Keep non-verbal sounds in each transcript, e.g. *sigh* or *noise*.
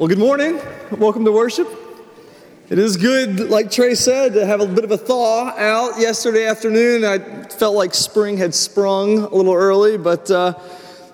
Well, good morning. Welcome to worship. It is good, like Trey said, to have a bit of a thaw out. Yesterday afternoon, I felt like spring had sprung a little early, but uh,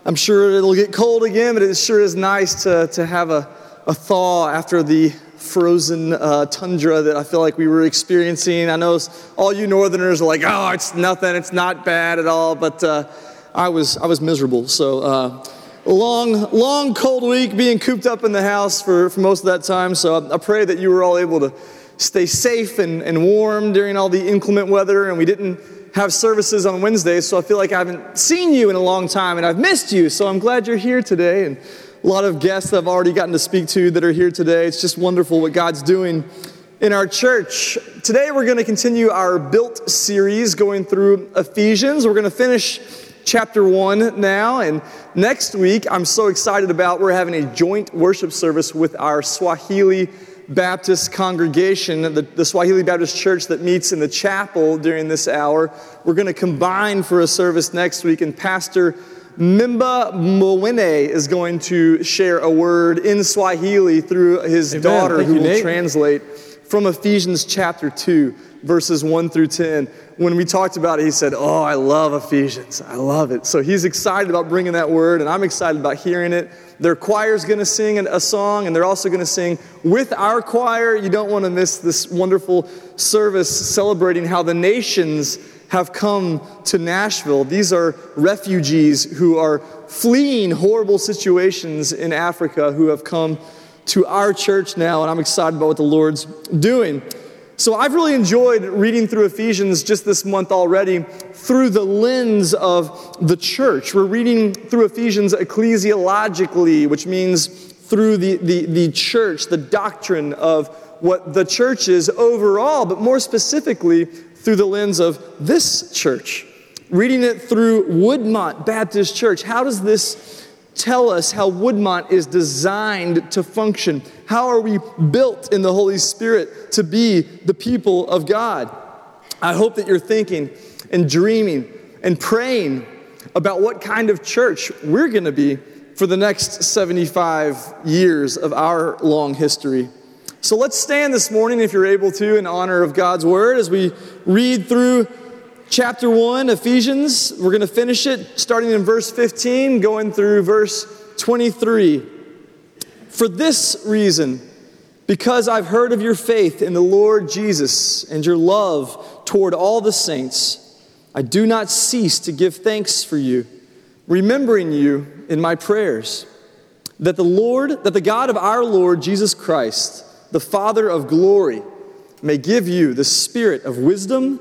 I'm sure it'll get cold again. But it sure is nice to, to have a, a thaw after the frozen uh, tundra that I feel like we were experiencing. I know all you northerners are like, oh, it's nothing, it's not bad at all, but uh, I, was, I was miserable. So, uh, long, long cold week being cooped up in the house for, for most of that time. So I, I pray that you were all able to stay safe and, and warm during all the inclement weather. And we didn't have services on Wednesday, so I feel like I haven't seen you in a long time and I've missed you. So I'm glad you're here today. And a lot of guests I've already gotten to speak to that are here today. It's just wonderful what God's doing in our church. Today we're going to continue our Built series going through Ephesians. We're going to finish chapter 1 now. And next week, I'm so excited about, we're having a joint worship service with our Swahili Baptist congregation, the, the Swahili Baptist church that meets in the chapel during this hour. We're going to combine for a service next week, and Pastor Mimba Mwene is going to share a word in Swahili through his Amen. daughter, Thank who will Nate. translate from Ephesians chapter 2, verses 1 through 10 when we talked about it, he said, Oh, I love Ephesians. I love it. So he's excited about bringing that word, and I'm excited about hearing it. Their choir's going to sing a song, and they're also going to sing with our choir. You don't want to miss this wonderful service celebrating how the nations have come to Nashville. These are refugees who are fleeing horrible situations in Africa who have come to our church now, and I'm excited about what the Lord's doing. So I've really enjoyed reading through Ephesians just this month already through the lens of the church. We're reading through Ephesians ecclesiologically, which means through the, the, the church, the doctrine of what the church is overall, but more specifically through the lens of this church. Reading it through Woodmont Baptist Church. How does this tell us how Woodmont is designed to function. How are we built in the Holy Spirit to be the people of God? I hope that you're thinking and dreaming and praying about what kind of church we're going to be for the next 75 years of our long history. So let's stand this morning, if you're able to, in honor of God's word as we read through chapter 1, Ephesians. We're going to finish it starting in verse 15, going through verse 23. For this reason, because I've heard of your faith in the Lord Jesus and your love toward all the saints, I do not cease to give thanks for you, remembering you in my prayers, that the Lord, that the God of our Lord Jesus Christ, the Father of glory, may give you the spirit of wisdom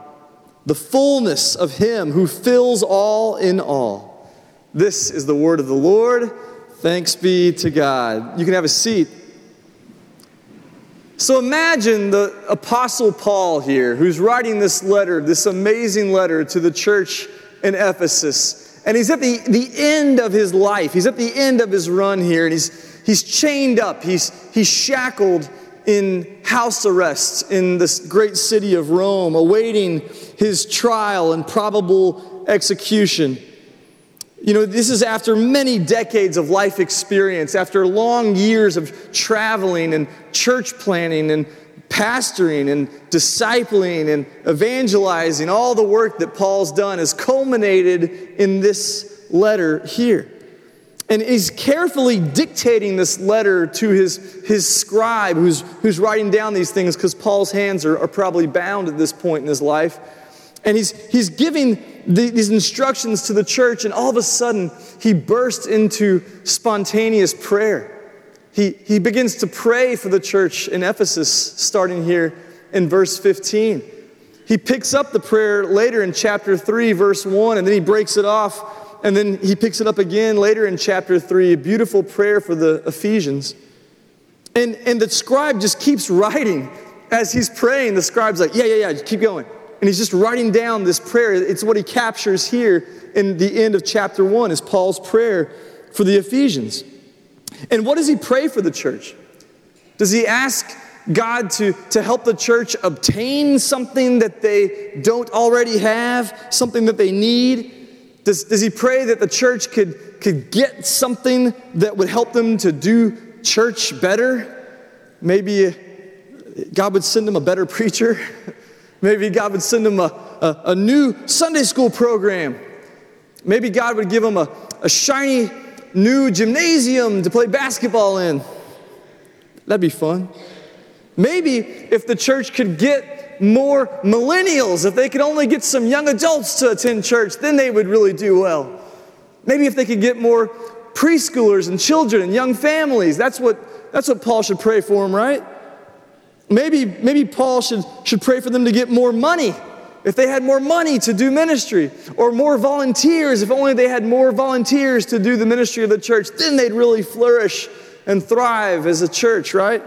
the fullness of Him who fills all in all. This is the word of the Lord. Thanks be to God. You can have a seat. So imagine the Apostle Paul here, who's writing this letter, this amazing letter to the church in Ephesus. And he's at the, the end of his life. He's at the end of his run here, and he's, he's chained up, he's, he's shackled in house arrest in this great city of Rome, awaiting his trial and probable execution. You know, this is after many decades of life experience, after long years of traveling and church planning and pastoring and discipling and evangelizing. All the work that Paul's done has culminated in this letter here. And he's carefully dictating this letter to his, his scribe who's, who's writing down these things because Paul's hands are, are probably bound at this point in his life. And he's, he's giving the, these instructions to the church, and all of a sudden, he bursts into spontaneous prayer. He, he begins to pray for the church in Ephesus, starting here in verse 15. He picks up the prayer later in chapter 3, verse 1, and then he breaks it off and then he picks it up again later in chapter 3, a beautiful prayer for the Ephesians. And, and the scribe just keeps writing as he's praying. The scribe's like, Yeah, yeah, yeah, keep going. And he's just writing down this prayer. It's what he captures here in the end of chapter 1 is Paul's prayer for the Ephesians. And what does he pray for the church? Does he ask God to, to help the church obtain something that they don't already have, something that they need? Does, does he pray that the church could, could get something that would help them to do church better? Maybe uh, God would send them a better *laughs* preacher. Maybe God would send them a, a, a new Sunday school program. Maybe God would give them a, a shiny new gymnasium to play basketball in. That'd be fun. Maybe if the church could get more millennials, if they could only get some young adults to attend church, then they would really do well. Maybe if they could get more preschoolers and children and young families, that's what, that's what Paul should pray for them, right? Maybe, maybe Paul should, should pray for them to get more money. If they had more money to do ministry, or more volunteers, if only they had more volunteers to do the ministry of the church, then they'd really flourish and thrive as a church, right?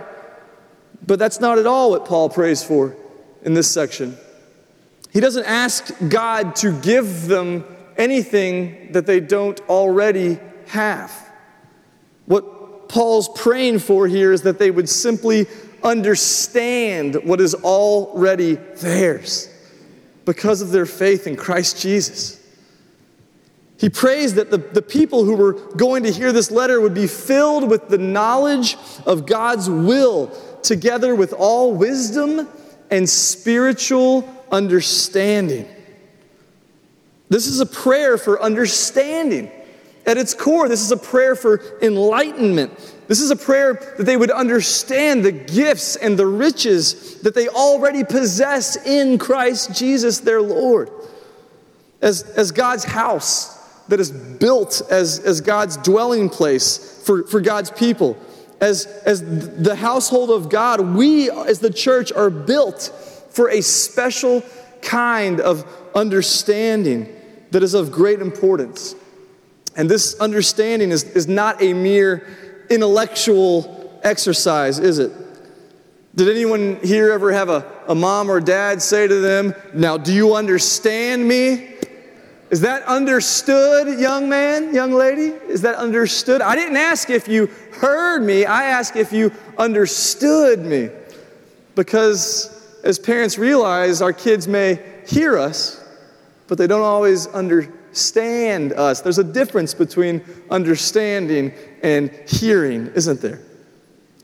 But that's not at all what Paul prays for in this section. He doesn't ask God to give them anything that they don't already have. What Paul's praying for here is that they would simply understand what is already theirs because of their faith in Christ Jesus. He prays that the, the people who were going to hear this letter would be filled with the knowledge of God's will, together with all wisdom and spiritual understanding. This is a prayer for understanding. At its core, this is a prayer for enlightenment. This is a prayer that they would understand the gifts and the riches that they already possess in Christ Jesus their Lord. As, as God's house that is built as, as God's dwelling place for, for God's people as, as the household of God, we as the church are built for a special kind of understanding that is of great importance. And this understanding is, is not a mere intellectual exercise, is it? Did anyone here ever have a, a mom or dad say to them, Now, do you understand me? Is that understood, young man, young lady? Is that understood? I didn't ask if you heard me, I asked if you understood me. Because as parents realize, our kids may hear us, but they don't always understand us. There's a difference between understanding and hearing, isn't there?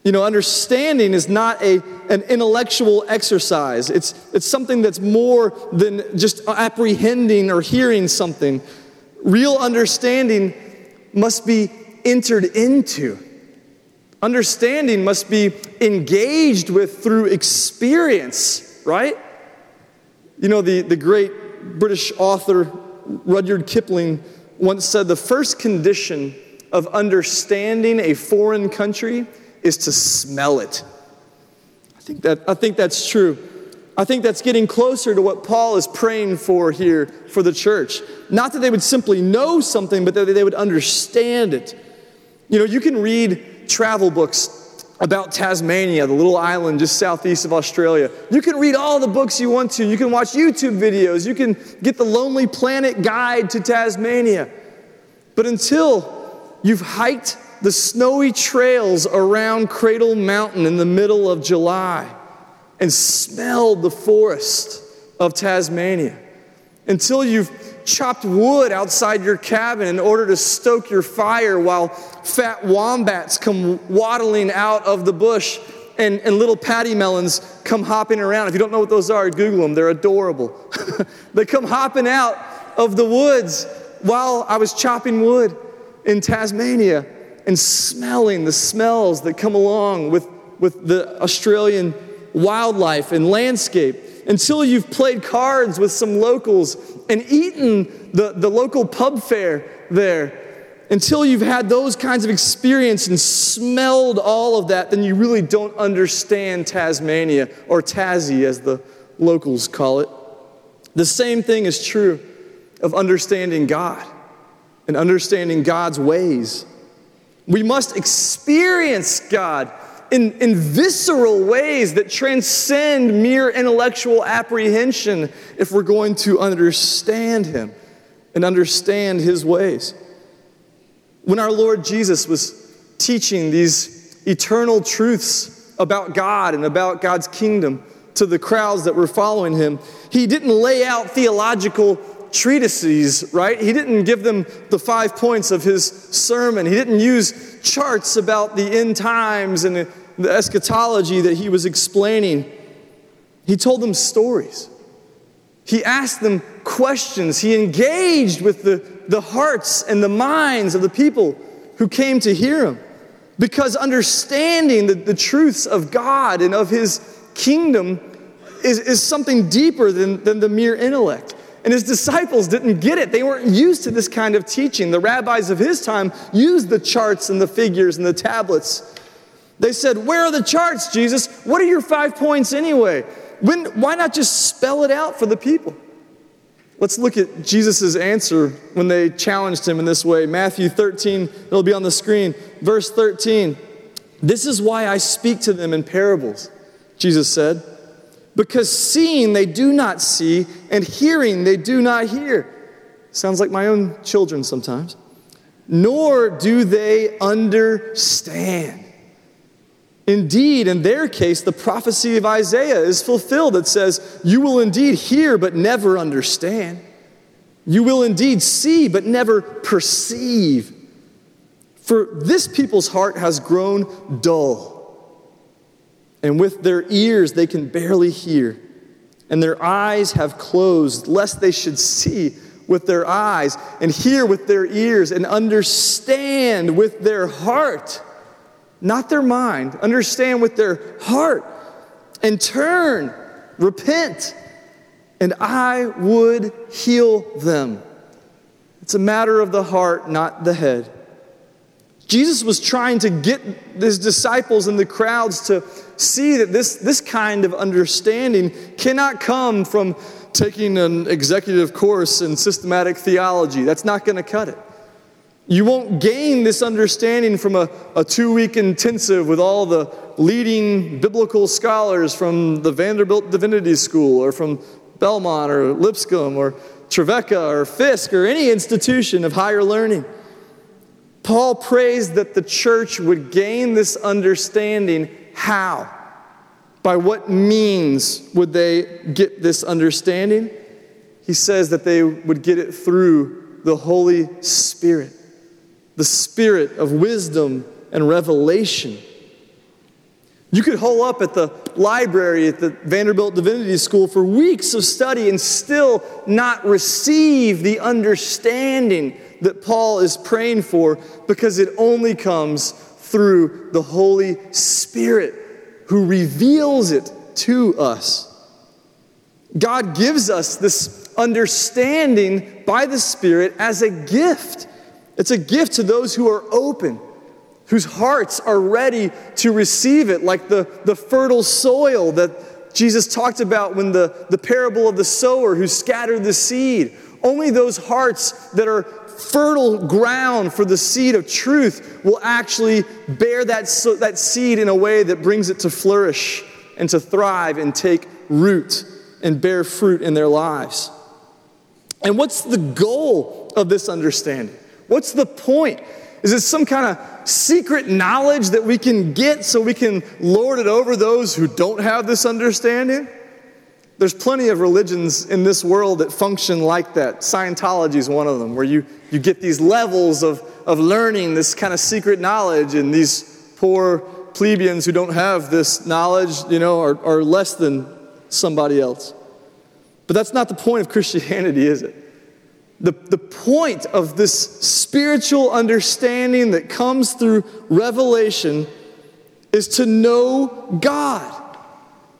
You know, understanding is not a, an intellectual exercise. It's, it's something that's more than just apprehending or hearing something. Real understanding must be entered into. Understanding must be engaged with through experience, right? You know, the, the great British author Rudyard Kipling once said the first condition of understanding a foreign country is to smell it. I think, that, I think that's true. I think that's getting closer to what Paul is praying for here for the church. Not that they would simply know something, but that they would understand it. You know, you can read travel books about Tasmania, the little island just southeast of Australia. You can read all the books you want to. You can watch YouTube videos. You can get the Lonely Planet Guide to Tasmania. But until you've hiked the snowy trails around Cradle Mountain in the middle of July and smelled the forest of Tasmania until you've chopped wood outside your cabin in order to stoke your fire while fat wombats come waddling out of the bush and, and little melons come hopping around. If you don't know what those are, Google them, they're adorable. *laughs* they come hopping out of the woods while I was chopping wood in Tasmania and smelling the smells that come along with, with the Australian wildlife and landscape, until you've played cards with some locals and eaten the, the local pub fare there, until you've had those kinds of experience and smelled all of that, then you really don't understand Tasmania, or Tassie as the locals call it. The same thing is true of understanding God and understanding God's ways. We must experience God in, in visceral ways that transcend mere intellectual apprehension if we're going to understand Him and understand His ways. When our Lord Jesus was teaching these eternal truths about God and about God's kingdom to the crowds that were following Him, He didn't lay out theological treatises, right? He didn't give them the five points of his sermon. He didn't use charts about the end times and the eschatology that he was explaining. He told them stories. He asked them questions. He engaged with the, the hearts and the minds of the people who came to hear him. Because understanding the, the truths of God and of his kingdom is, is something deeper than, than the mere intellect. And his disciples didn't get it. They weren't used to this kind of teaching. The rabbis of his time used the charts and the figures and the tablets. They said, Where are the charts, Jesus? What are your five points anyway? When, why not just spell it out for the people? Let's look at Jesus' answer when they challenged him in this way. Matthew 13, it'll be on the screen. Verse 13. This is why I speak to them in parables, Jesus said because seeing they do not see, and hearing they do not hear. Sounds like my own children sometimes. Nor do they understand. Indeed, in their case, the prophecy of Isaiah is fulfilled. It says, You will indeed hear, but never understand. You will indeed see, but never perceive. For this people's heart has grown dull and with their ears they can barely hear, and their eyes have closed, lest they should see with their eyes, and hear with their ears, and understand with their heart, not their mind, understand with their heart, and turn, repent, and I would heal them. It's a matter of the heart, not the head. Jesus was trying to get his disciples and the crowds to see that this, this kind of understanding cannot come from taking an executive course in systematic theology. That's not going to cut it. You won't gain this understanding from a, a two week intensive with all the leading biblical scholars from the Vanderbilt Divinity School or from Belmont or Lipscomb or Trevecca or Fisk or any institution of higher learning. Paul prays that the church would gain this understanding. How? By what means would they get this understanding? He says that they would get it through the Holy Spirit, the Spirit of wisdom and revelation. You could hole up at the library at the Vanderbilt Divinity School for weeks of study and still not receive the understanding that Paul is praying for because it only comes through the Holy Spirit who reveals it to us. God gives us this understanding by the Spirit as a gift. It's a gift to those who are open, whose hearts are ready to receive it, like the, the fertile soil that Jesus talked about when the, the parable of the sower who scattered the seed. Only those hearts that are fertile ground for the seed of truth will actually bear that, so, that seed in a way that brings it to flourish and to thrive and take root and bear fruit in their lives. And what's the goal of this understanding? What's the point? Is it some kind of secret knowledge that we can get so we can lord it over those who don't have this understanding? There's plenty of religions in this world that function like that. Scientology is one of them, where you, you get these levels of, of learning this kind of secret knowledge, and these poor plebeians who don't have this knowledge, you know, are, are less than somebody else. But that's not the point of Christianity, is it? The, the point of this spiritual understanding that comes through revelation is to know God.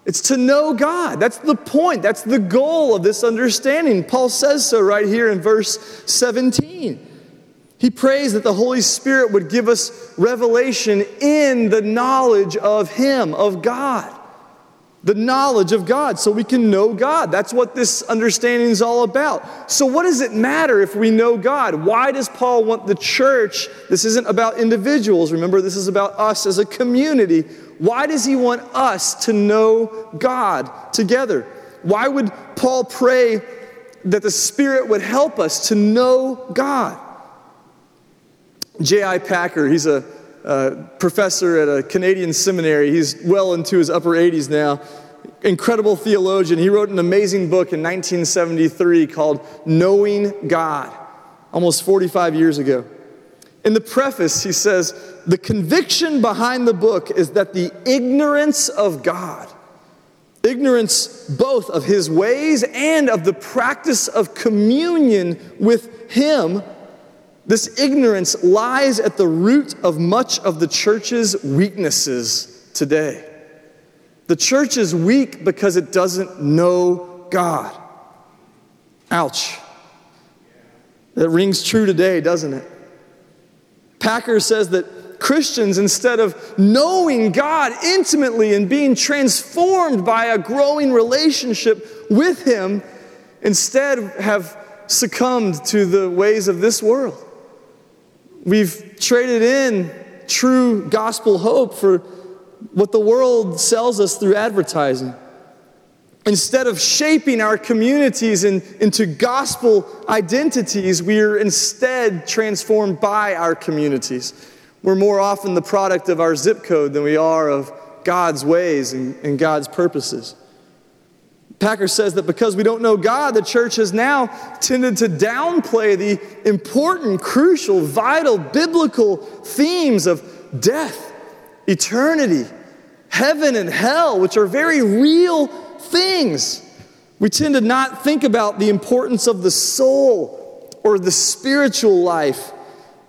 It's to know God. That's the point. That's the goal of this understanding. Paul says so right here in verse 17. He prays that the Holy Spirit would give us revelation in the knowledge of Him, of God the knowledge of God so we can know God. That's what this understanding is all about. So, what does it matter if we know God? Why does Paul want the church? This isn't about individuals. Remember, this is about us as a community. Why does he want us to know God together? Why would Paul pray that the Spirit would help us to know God? J.I. Packer, he's a uh, professor at a Canadian seminary. He's well into his upper 80s now. Incredible theologian. He wrote an amazing book in 1973 called Knowing God, almost 45 years ago. In the preface, he says, The conviction behind the book is that the ignorance of God, ignorance both of his ways and of the practice of communion with him, this ignorance lies at the root of much of the church's weaknesses today. The church is weak because it doesn't know God. Ouch. That rings true today, doesn't it? Packer says that Christians, instead of knowing God intimately and being transformed by a growing relationship with Him, instead have succumbed to the ways of this world. We've traded in true gospel hope for what the world sells us through advertising. Instead of shaping our communities in, into gospel identities, we are instead transformed by our communities. We're more often the product of our zip code than we are of God's ways and, and God's purposes. Packer says that because we don't know God, the church has now tended to downplay the important, crucial, vital, biblical themes of death, eternity, heaven, and hell, which are very real things. We tend to not think about the importance of the soul or the spiritual life.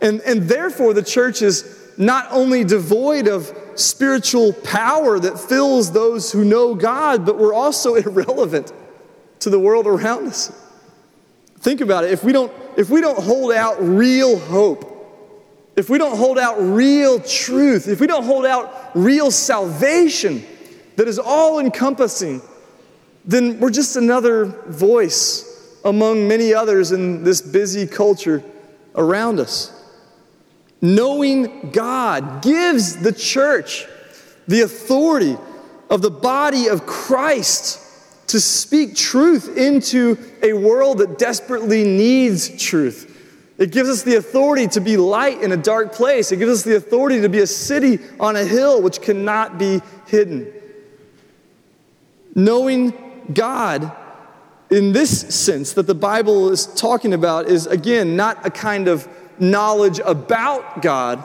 And, and therefore, the church is not only devoid of spiritual power that fills those who know God, but we're also *laughs* irrelevant to the world around us. Think about it. If we don't, if we don't hold out real hope, if we don't hold out real truth, if we don't hold out real salvation that is all encompassing, then we're just another voice among many others in this busy culture around us. Knowing God gives the church the authority of the body of Christ to speak truth into a world that desperately needs truth. It gives us the authority to be light in a dark place. It gives us the authority to be a city on a hill which cannot be hidden. Knowing God in this sense that the Bible is talking about is, again, not a kind of knowledge about God.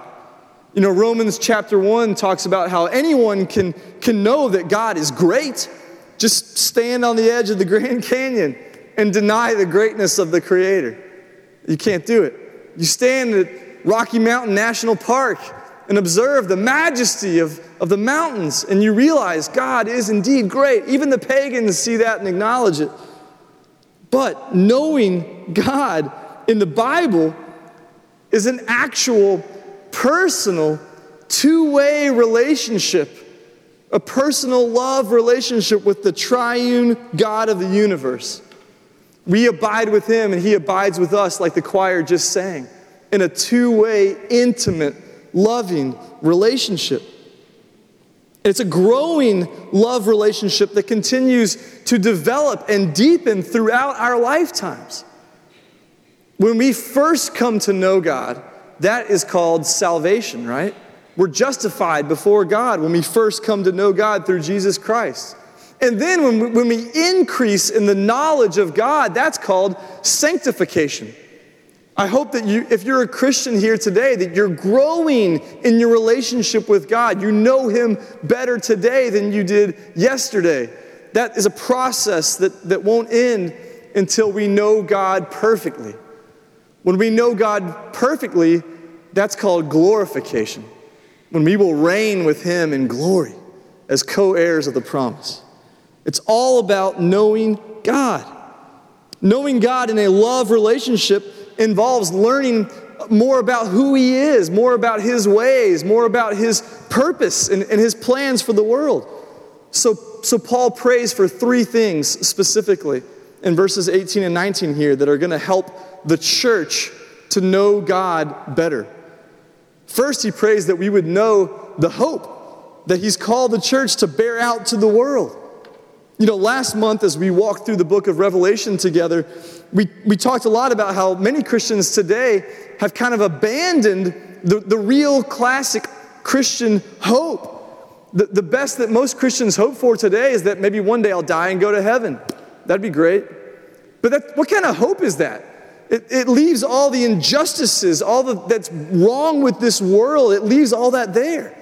You know, Romans chapter 1 talks about how anyone can, can know that God is great. Just stand on the edge of the *laughs* Grand Canyon and deny the greatness of the Creator. You can't do it. You stand at Rocky Mountain National Park and observe the majesty of, of the mountains, and you realize God is indeed great. Even the pagans see that and acknowledge it. But knowing God in the Bible is an actual, personal, two way relationship, a personal love relationship with the triune God of the universe. We abide with Him and He abides with us, like the choir just sang, in a two way, intimate, loving relationship. It's a growing love relationship that continues to develop and deepen throughout our lifetimes. When we first come to know God, that is called salvation, right? We're justified before God when we first come to know God through Jesus Christ. And then when we, when we increase in the knowledge of God, that's called sanctification. I hope that you, if you're a Christian here today, that you're growing in your relationship with God. You know Him better today than you did yesterday. That is a process that, that won't end until we know God perfectly. When we know God perfectly, that's called glorification. When we will reign with Him in glory as co heirs of the promise. It's all about knowing God. Knowing God in a love relationship involves learning more about who He is, more about His ways, more about His purpose and, and His plans for the world. So, so Paul prays for three things specifically in verses 18 and 19 here that are going to help the church to know God better. First, he prays that we would know the hope that he's called the church to bear out to the world. You know, last month as we walked through the book of Revelation together, we, we talked a lot about how many Christians today have kind of abandoned the, the real classic Christian hope. The, the best that most Christians hope for today is that maybe one day I'll die and go to heaven. That'd be great. But that, what kind of hope is that? It, it leaves all the injustices, all the, that's wrong with this world, it leaves all that there.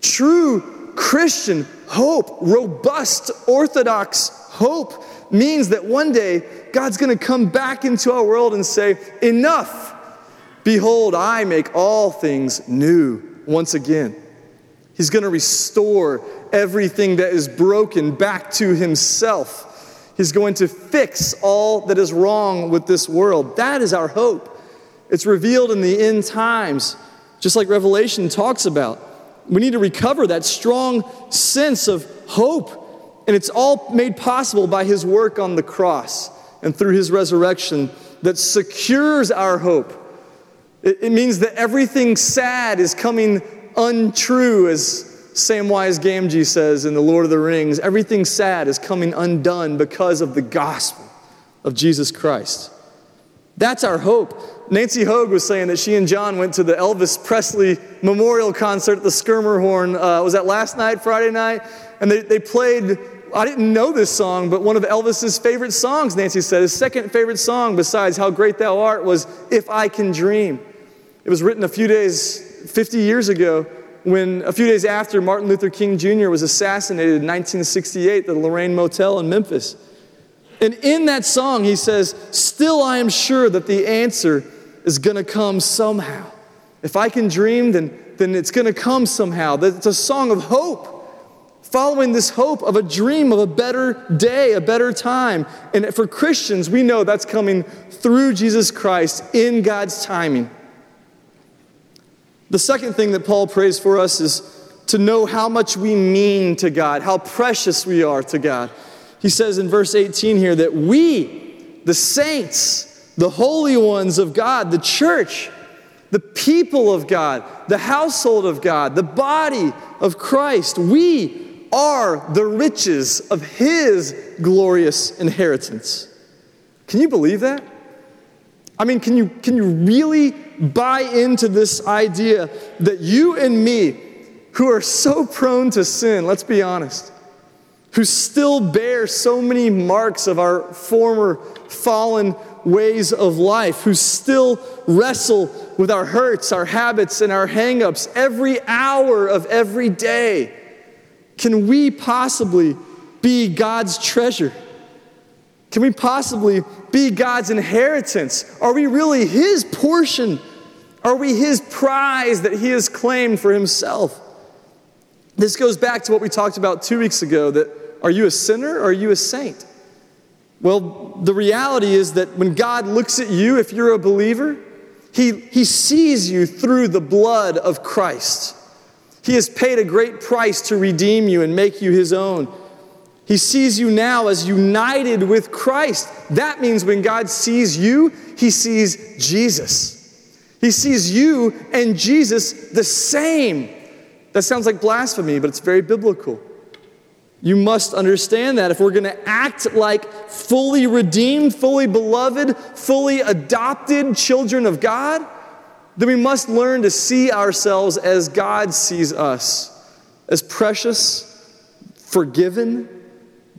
True Christian hope, robust, orthodox hope, means that one day God's going to come back into our world and say, Enough! Behold, I make all things new once again. He's going to restore everything that is broken back to Himself. He's going to fix all that is wrong with this world. That is our hope. It's revealed in the end times, just like Revelation talks about. We need to recover that strong sense of hope. And it's all made possible by his work on the cross and through his resurrection that secures our hope. It, it means that everything sad is coming untrue, as Samwise Gamgee says in The Lord of the Rings, everything sad is coming undone because of the gospel of Jesus Christ. That's our hope. Nancy Hogue was saying that she and John went to the Elvis Presley memorial concert at the Schermerhorn. Uh, was that last night, Friday night? And they, they played, I didn't know this song, but one of Elvis's favorite songs, Nancy said, his second favorite song besides How Great Thou Art was If I Can Dream. It was written a few days, 50 years ago, when a few days after Martin Luther King Jr. was assassinated in 1968 at the Lorraine Motel in Memphis. And in that song, he says, Still I am sure that the answer is going to come somehow. If I can dream, then, then it's going to come somehow. It's a song of hope, following this hope of a dream of a better day, a better time. And for Christians, we know that's coming through Jesus Christ in God's timing. The second thing that Paul prays for us is to know how much we mean to God, how precious we are to God. He says in verse 18 here that we, the saints, the holy ones of God, the church, the people of God, the household of God, the body of Christ, we are the riches of His glorious inheritance. Can you believe that? I mean, can you, can you really buy into this idea that you and me, who are so prone to sin, let's be honest, who still bear so many marks of our former fallen ways of life, who still wrestle with our hurts, our habits, and our hangups every hour of every day, can we possibly be God's treasure? Can we possibly be God's inheritance? Are we really His portion? Are we His prize that He has claimed for Himself? This goes back to what we talked about two weeks ago that are you a sinner or are you a saint? Well, the reality is that when God looks at you, if you're a believer, he, he sees you through the blood of Christ. He has paid a great price to redeem you and make you His own. He sees you now as united with Christ. That means when God sees you, He sees Jesus. He sees you and Jesus the same. That sounds like blasphemy, but it's very biblical. You must understand that if we're going to act like fully redeemed, fully beloved, fully adopted children of God, then we must learn to see ourselves as God sees us as precious, forgiven,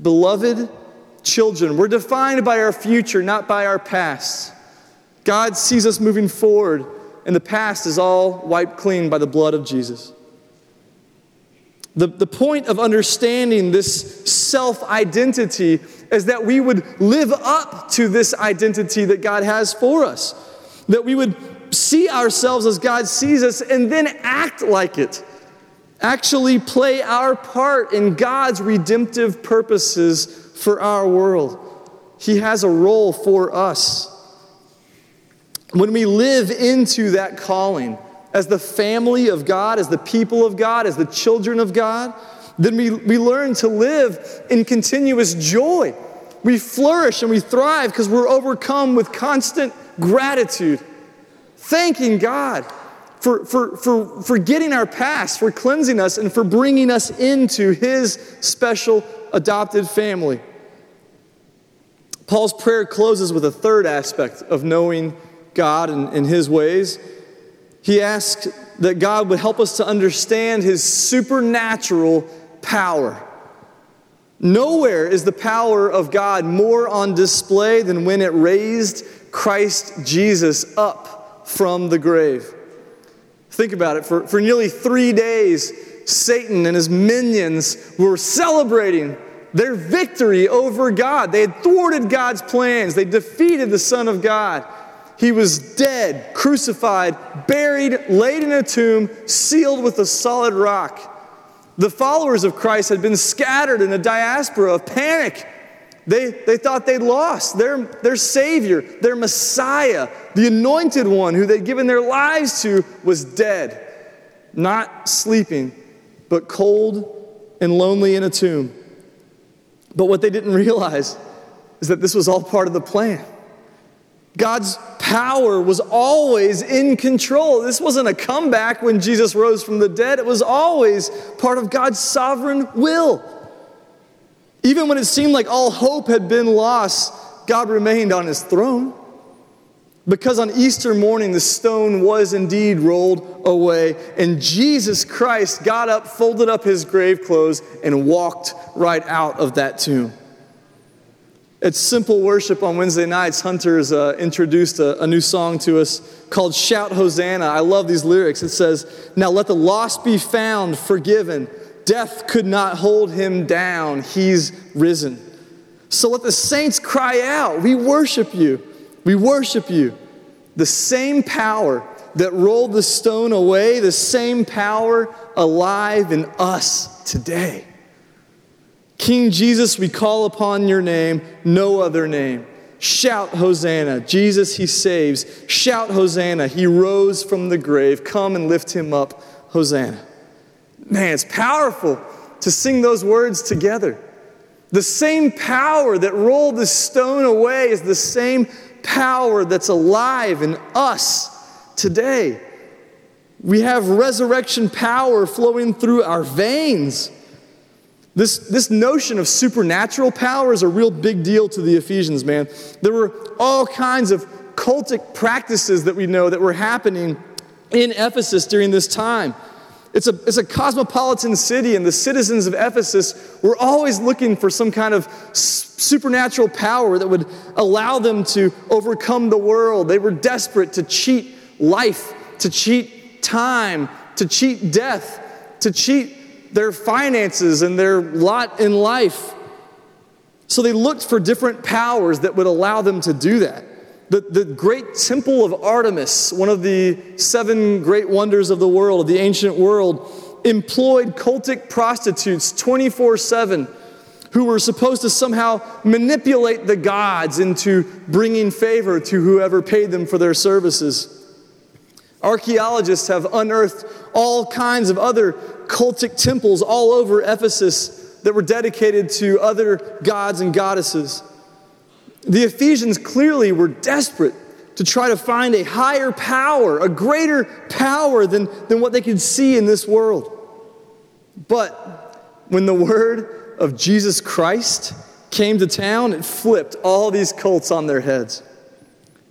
beloved children. We're defined by our future, not by our past. God sees us moving forward, and the past is all wiped clean by the blood of Jesus. The, the point of understanding this self identity is that we would live up to this identity that God has for us. that we would see ourselves as God sees us and then act like it. Actually, play our part in God's redemptive purposes for our world. He has a role for us. When we live into that calling as the family of God, as the people of God, as the children of God, then we, we learn to live in continuous joy. We flourish and we thrive because we're overcome with constant gratitude, thanking God for, for, for forgetting our past, for cleansing us, and for bringing us into His special adopted family. Paul's prayer closes with a third aspect of knowing God and, and His ways. He asks that God would help us to understand His supernatural power. Nowhere is the power of God more on display than when it raised Christ Jesus up from the grave. Think about it. For, for nearly three days, Satan and his minions were celebrating their victory over God. They had thwarted God's plans, they defeated the Son of God. He was dead, crucified, buried, laid in a tomb, sealed with a solid rock. The followers of Christ had been scattered in a diaspora of panic. They, they thought they'd lost their, their Savior, their Messiah, the anointed one who they'd given their lives to, was dead, not sleeping, but cold and lonely in a tomb. But what they didn't realize is that this was all part of the plan. God's power was always in control. This wasn't a comeback when Jesus rose from the dead, it was always part of God's sovereign will. Even when it seemed like all hope had been lost, God remained on his throne. Because on Easter morning, the stone was indeed rolled away, and Jesus Christ got up, folded up his grave clothes, and walked right out of that tomb. At Simple Worship on Wednesday nights, Hunter's uh, introduced a, a new song to us called Shout Hosanna. I love these lyrics. It says, Now let the lost be found, forgiven. Death could not hold him down. He's risen. So let the saints cry out, We worship you. We worship you. The same power that rolled the stone away, the same power alive in us today. King Jesus, we call upon your name, no other name. Shout Hosanna. Jesus, he saves. Shout Hosanna. He rose from the grave. Come and lift him up. Hosanna. Man, it's powerful to sing those words together. The same power that rolled the stone away is the same power that's alive in us today. We have resurrection power flowing through our veins. This, this notion of supernatural power is a real big deal to the Ephesians, man. There were all kinds of cultic practices that we know that were happening in Ephesus during this time. It's a, it's a cosmopolitan city, and the citizens of Ephesus were always looking for some kind of supernatural power that would allow them to overcome the world. They were desperate to cheat life, to cheat time, to cheat death, to cheat their finances and their lot in life. So they looked for different powers that would allow them to do that. The, the great temple of Artemis, one of the seven great wonders of the world, of the ancient world, employed cultic prostitutes 24 7 who were supposed to somehow manipulate the gods into bringing favor to whoever paid them for their services. Archaeologists have unearthed all kinds of other cultic temples all over Ephesus that were dedicated to other gods and goddesses. The Ephesians clearly were desperate to try to find a higher power, a greater power than, than what they could see in this world. But when the word of Jesus Christ came to town, it flipped all these cults on their heads.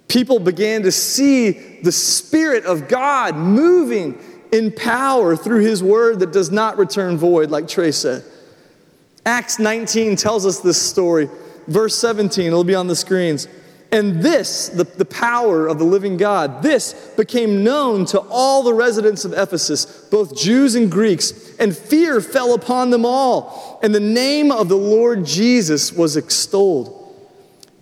People began to see the Spirit of God moving in power through his word that does not return void, like Trey said. Acts 19 tells us this story. Verse 17, it'll be on the screens. And this, the, the power of the living God, this became known to all the residents of Ephesus, both Jews and Greeks, and fear fell upon them all. And the name of the Lord Jesus was extolled.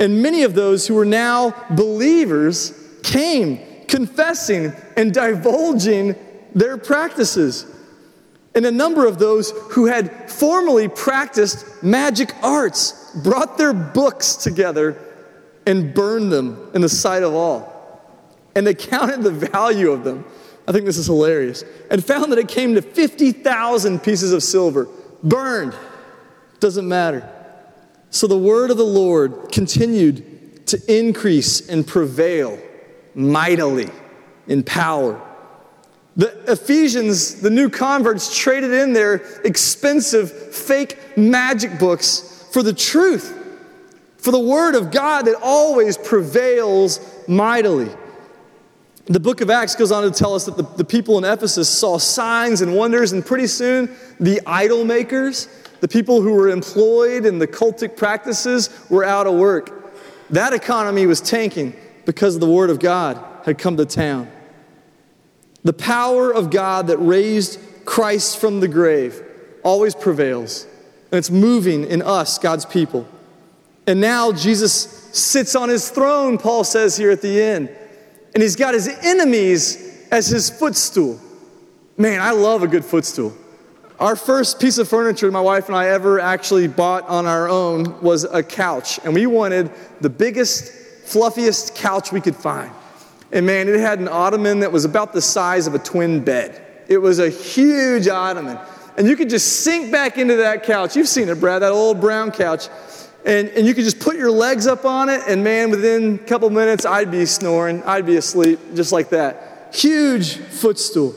And many of those who were now believers came confessing and divulging their practices. And a number of those who had formerly practiced magic arts brought their books together and burned them in the sight of all. And they counted the value of them. I think this is hilarious. And found that it came to 50,000 pieces of silver, burned. Doesn't matter. So the word of the Lord continued to increase and prevail mightily in power. The Ephesians, the new converts, traded in their expensive fake magic books for the truth, for the word of God that always prevails mightily. The book of Acts goes on to tell us that the, the people in Ephesus saw signs and wonders, and pretty soon the idol makers, the people who were employed in the cultic practices, were out of work. That economy was tanking because the word of God had come to town. The power of God that raised Christ from the grave always prevails, and it's moving in us, God's people. And now Jesus sits on his throne, Paul says here at the end, and he's got his enemies as his footstool. Man, I love a good footstool. Our first piece of furniture my wife and I ever actually bought on our own was a couch, and we wanted the biggest, fluffiest couch we could find. And man, it had an ottoman that was about the size of a twin bed. It was a huge ottoman. And you could just sink back into that couch. You've seen it, Brad, that old brown couch. And, and you could just put your legs up on it, and man, within a couple minutes, I'd be snoring. I'd be asleep, just like that. Huge footstool.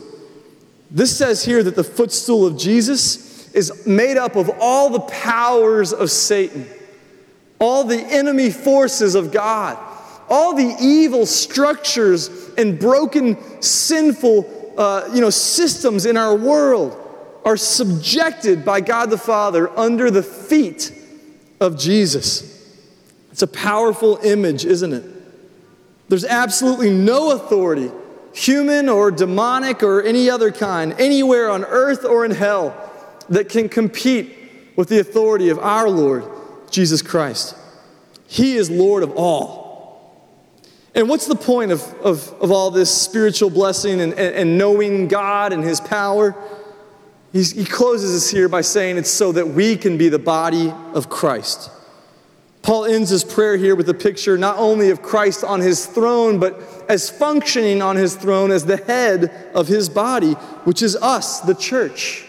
This says here that the footstool of Jesus is made up of all the powers of Satan, all the enemy forces of God all the evil structures and broken, sinful uh, you know, systems in our world are subjected by God the Father under the feet of Jesus. It's a powerful image, isn't it? There's absolutely no authority, human or demonic or any other kind, anywhere on earth or in hell, that can compete with the authority of our Lord, Jesus Christ. He is Lord of all. And what's the point of, of, of all this spiritual blessing and, and, and knowing God and His power? He's, he closes us here by saying it's so that we can be the body of Christ. Paul ends his prayer here with a picture not only of Christ on his throne, but as functioning on his throne as the head of his body, which is us, the church.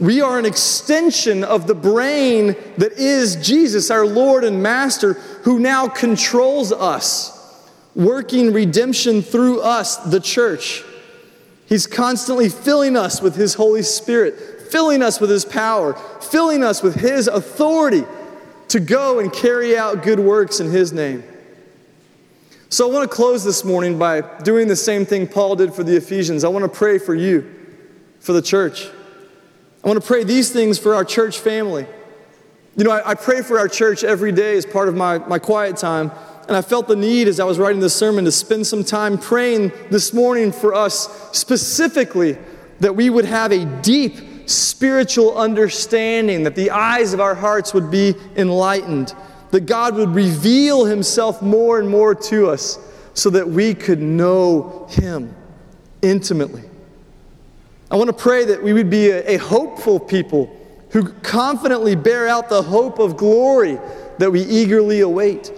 We are an extension of the brain that is Jesus, our Lord and Master, who now controls us working redemption through us, the church. He's constantly filling us with His Holy Spirit, filling us with His power, filling us with His authority to go and carry out good works in His name. So I want to close this morning by doing the same thing Paul did for the Ephesians. I want to pray for you, for the church. I want to pray these things for our church family. You know, I, I pray for our church every day as part of my, my quiet time. And I felt the need as I was writing this sermon to spend some time praying this morning for us specifically that we would have a deep spiritual understanding, that the eyes of our hearts would be enlightened, that God would reveal Himself more and more to us so that we could know Him intimately. I want to pray that we would be a, a hopeful people who confidently bear out the hope of glory that we eagerly await.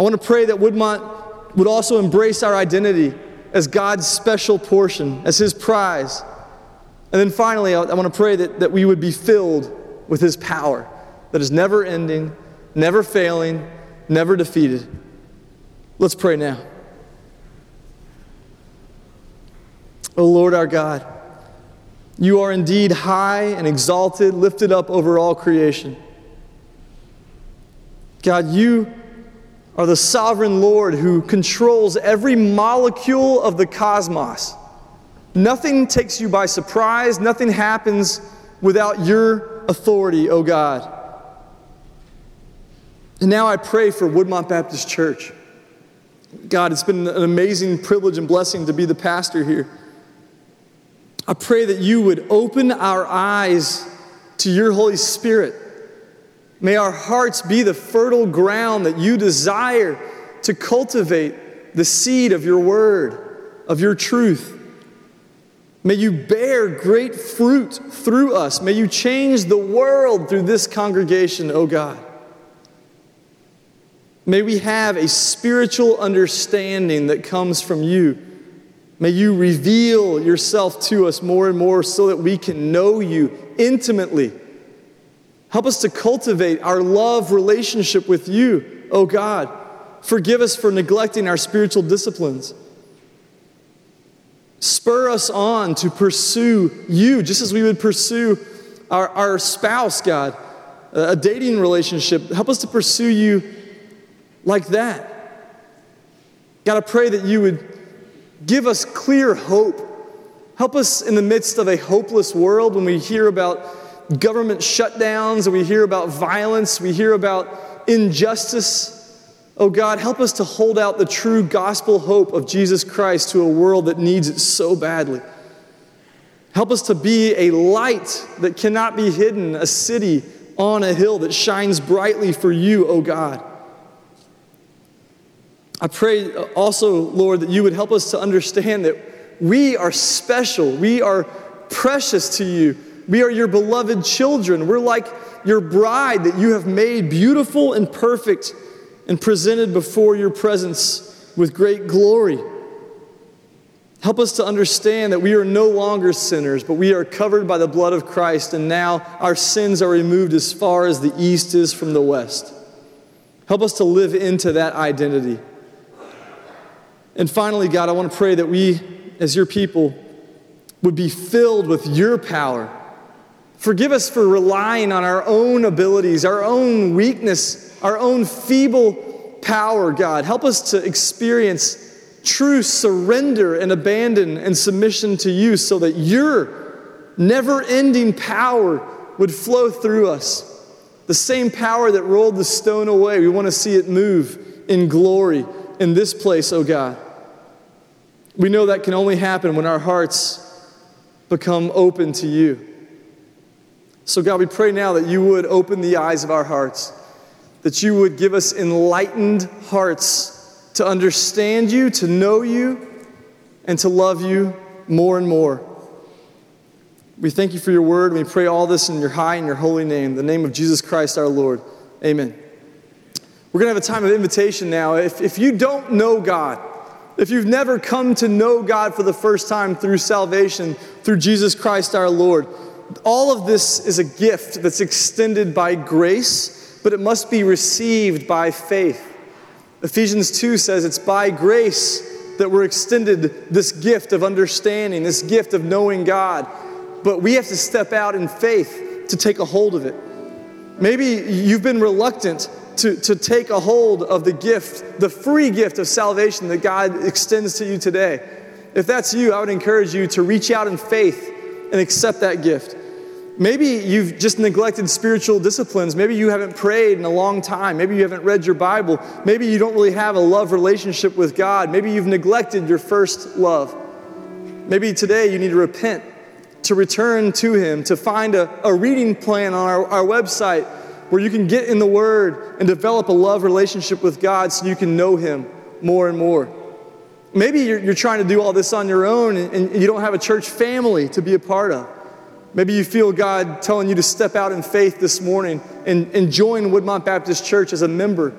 I want to pray that Woodmont would also embrace our identity as God's special portion, as His prize. And then finally, I want to pray that, that we would be filled with His power that is never ending, never failing, never defeated. Let's pray now. O Lord our God, you are indeed high and exalted, lifted up over all creation. God, you are the sovereign Lord who controls every molecule of the cosmos. Nothing takes you by surprise, nothing happens without your authority, O oh God. And now I pray for Woodmont Baptist Church. God, it's been an amazing privilege and blessing to be the pastor here. I pray that you would open our eyes to your Holy Spirit May our hearts be the fertile ground that you desire to cultivate the seed of your word, of your truth. May you bear great fruit through us. May you change the world through this congregation, O oh God. May we have a spiritual understanding that comes from you. May you reveal yourself to us more and more so that we can know you intimately. Help us to cultivate our love relationship with you, O oh God. Forgive us for neglecting our spiritual disciplines. Spur us on to pursue you, just as we would pursue our, our spouse, God, a dating relationship. Help us to pursue you like that. God, I pray that you would give us clear hope. Help us in the midst of a hopeless world when we hear about government shutdowns we hear about violence, we hear about injustice. Oh God, help us to hold out the true gospel hope of Jesus Christ to a world that needs it so badly. Help us to be a light that cannot be hidden, a city on a hill that shines brightly for you, oh God. I pray also, Lord, that you would help us to understand that we are special, we are precious to you, we are your beloved children, we're like your bride that you have made beautiful and perfect and presented before your presence with great glory. Help us to understand that we are no longer sinners, but we are covered by the blood of Christ, and now our sins are removed as far as the east is from the west. Help us to live into that identity. And finally, God, I want to pray that we, as your people, would be filled with your power. Forgive us for relying on our own abilities, our own weakness, our own feeble power, God. Help us to experience true surrender and abandon and submission to you so that your never ending power would flow through us. The same power that rolled the stone away, we want to see it move in glory in this place, oh God. We know that can only happen when our hearts become open to you. So, God, we pray now that you would open the eyes of our hearts that you would give us enlightened hearts to understand you, to know you, and to love you more and more. We thank you for your word. We pray all this in your high and your holy name, the name of Jesus Christ our Lord. Amen. We're going to have a time of invitation now. If, if you don't know God, if you've never come to know God for the first time through salvation, through Jesus Christ our Lord, all of this is a gift that's extended by grace but it must be received by faith. Ephesians 2 says it's by grace that we're extended this gift of understanding, this gift of knowing God. But we have to step out in faith to take a hold of it. Maybe you've been reluctant to, to take a hold of the gift, the free gift of salvation that God extends to you today. If that's you, I would encourage you to reach out in faith and accept that gift. Maybe you've just neglected spiritual disciplines. Maybe you haven't prayed in a long time. Maybe you haven't read your Bible. Maybe you don't really have a love relationship with God. Maybe you've neglected your first love. Maybe today you need to repent, to return to Him, to find a, a reading plan on our, our website where you can get in the Word and develop a love relationship with God so you can know Him more and more. Maybe you're, you're trying to do all this on your own and, and you don't have a church family to be a part of. Maybe you feel God telling you to step out in faith this morning and, and join Woodmont Baptist Church as a member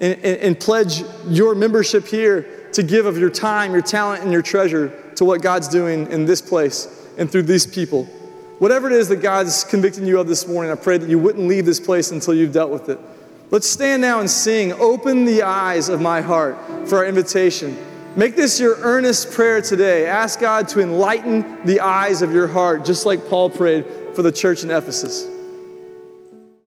and, and, and pledge your membership here to give of your time, your talent, and your treasure to what God's doing in this place and through these people. Whatever it is that God's convicting you of this morning, I pray that you wouldn't leave this place until you've dealt with it. Let's stand now and sing, Open the Eyes of My Heart, for our invitation. Make this your earnest prayer today. Ask God to enlighten the eyes of your heart, just like Paul prayed for the church in Ephesus.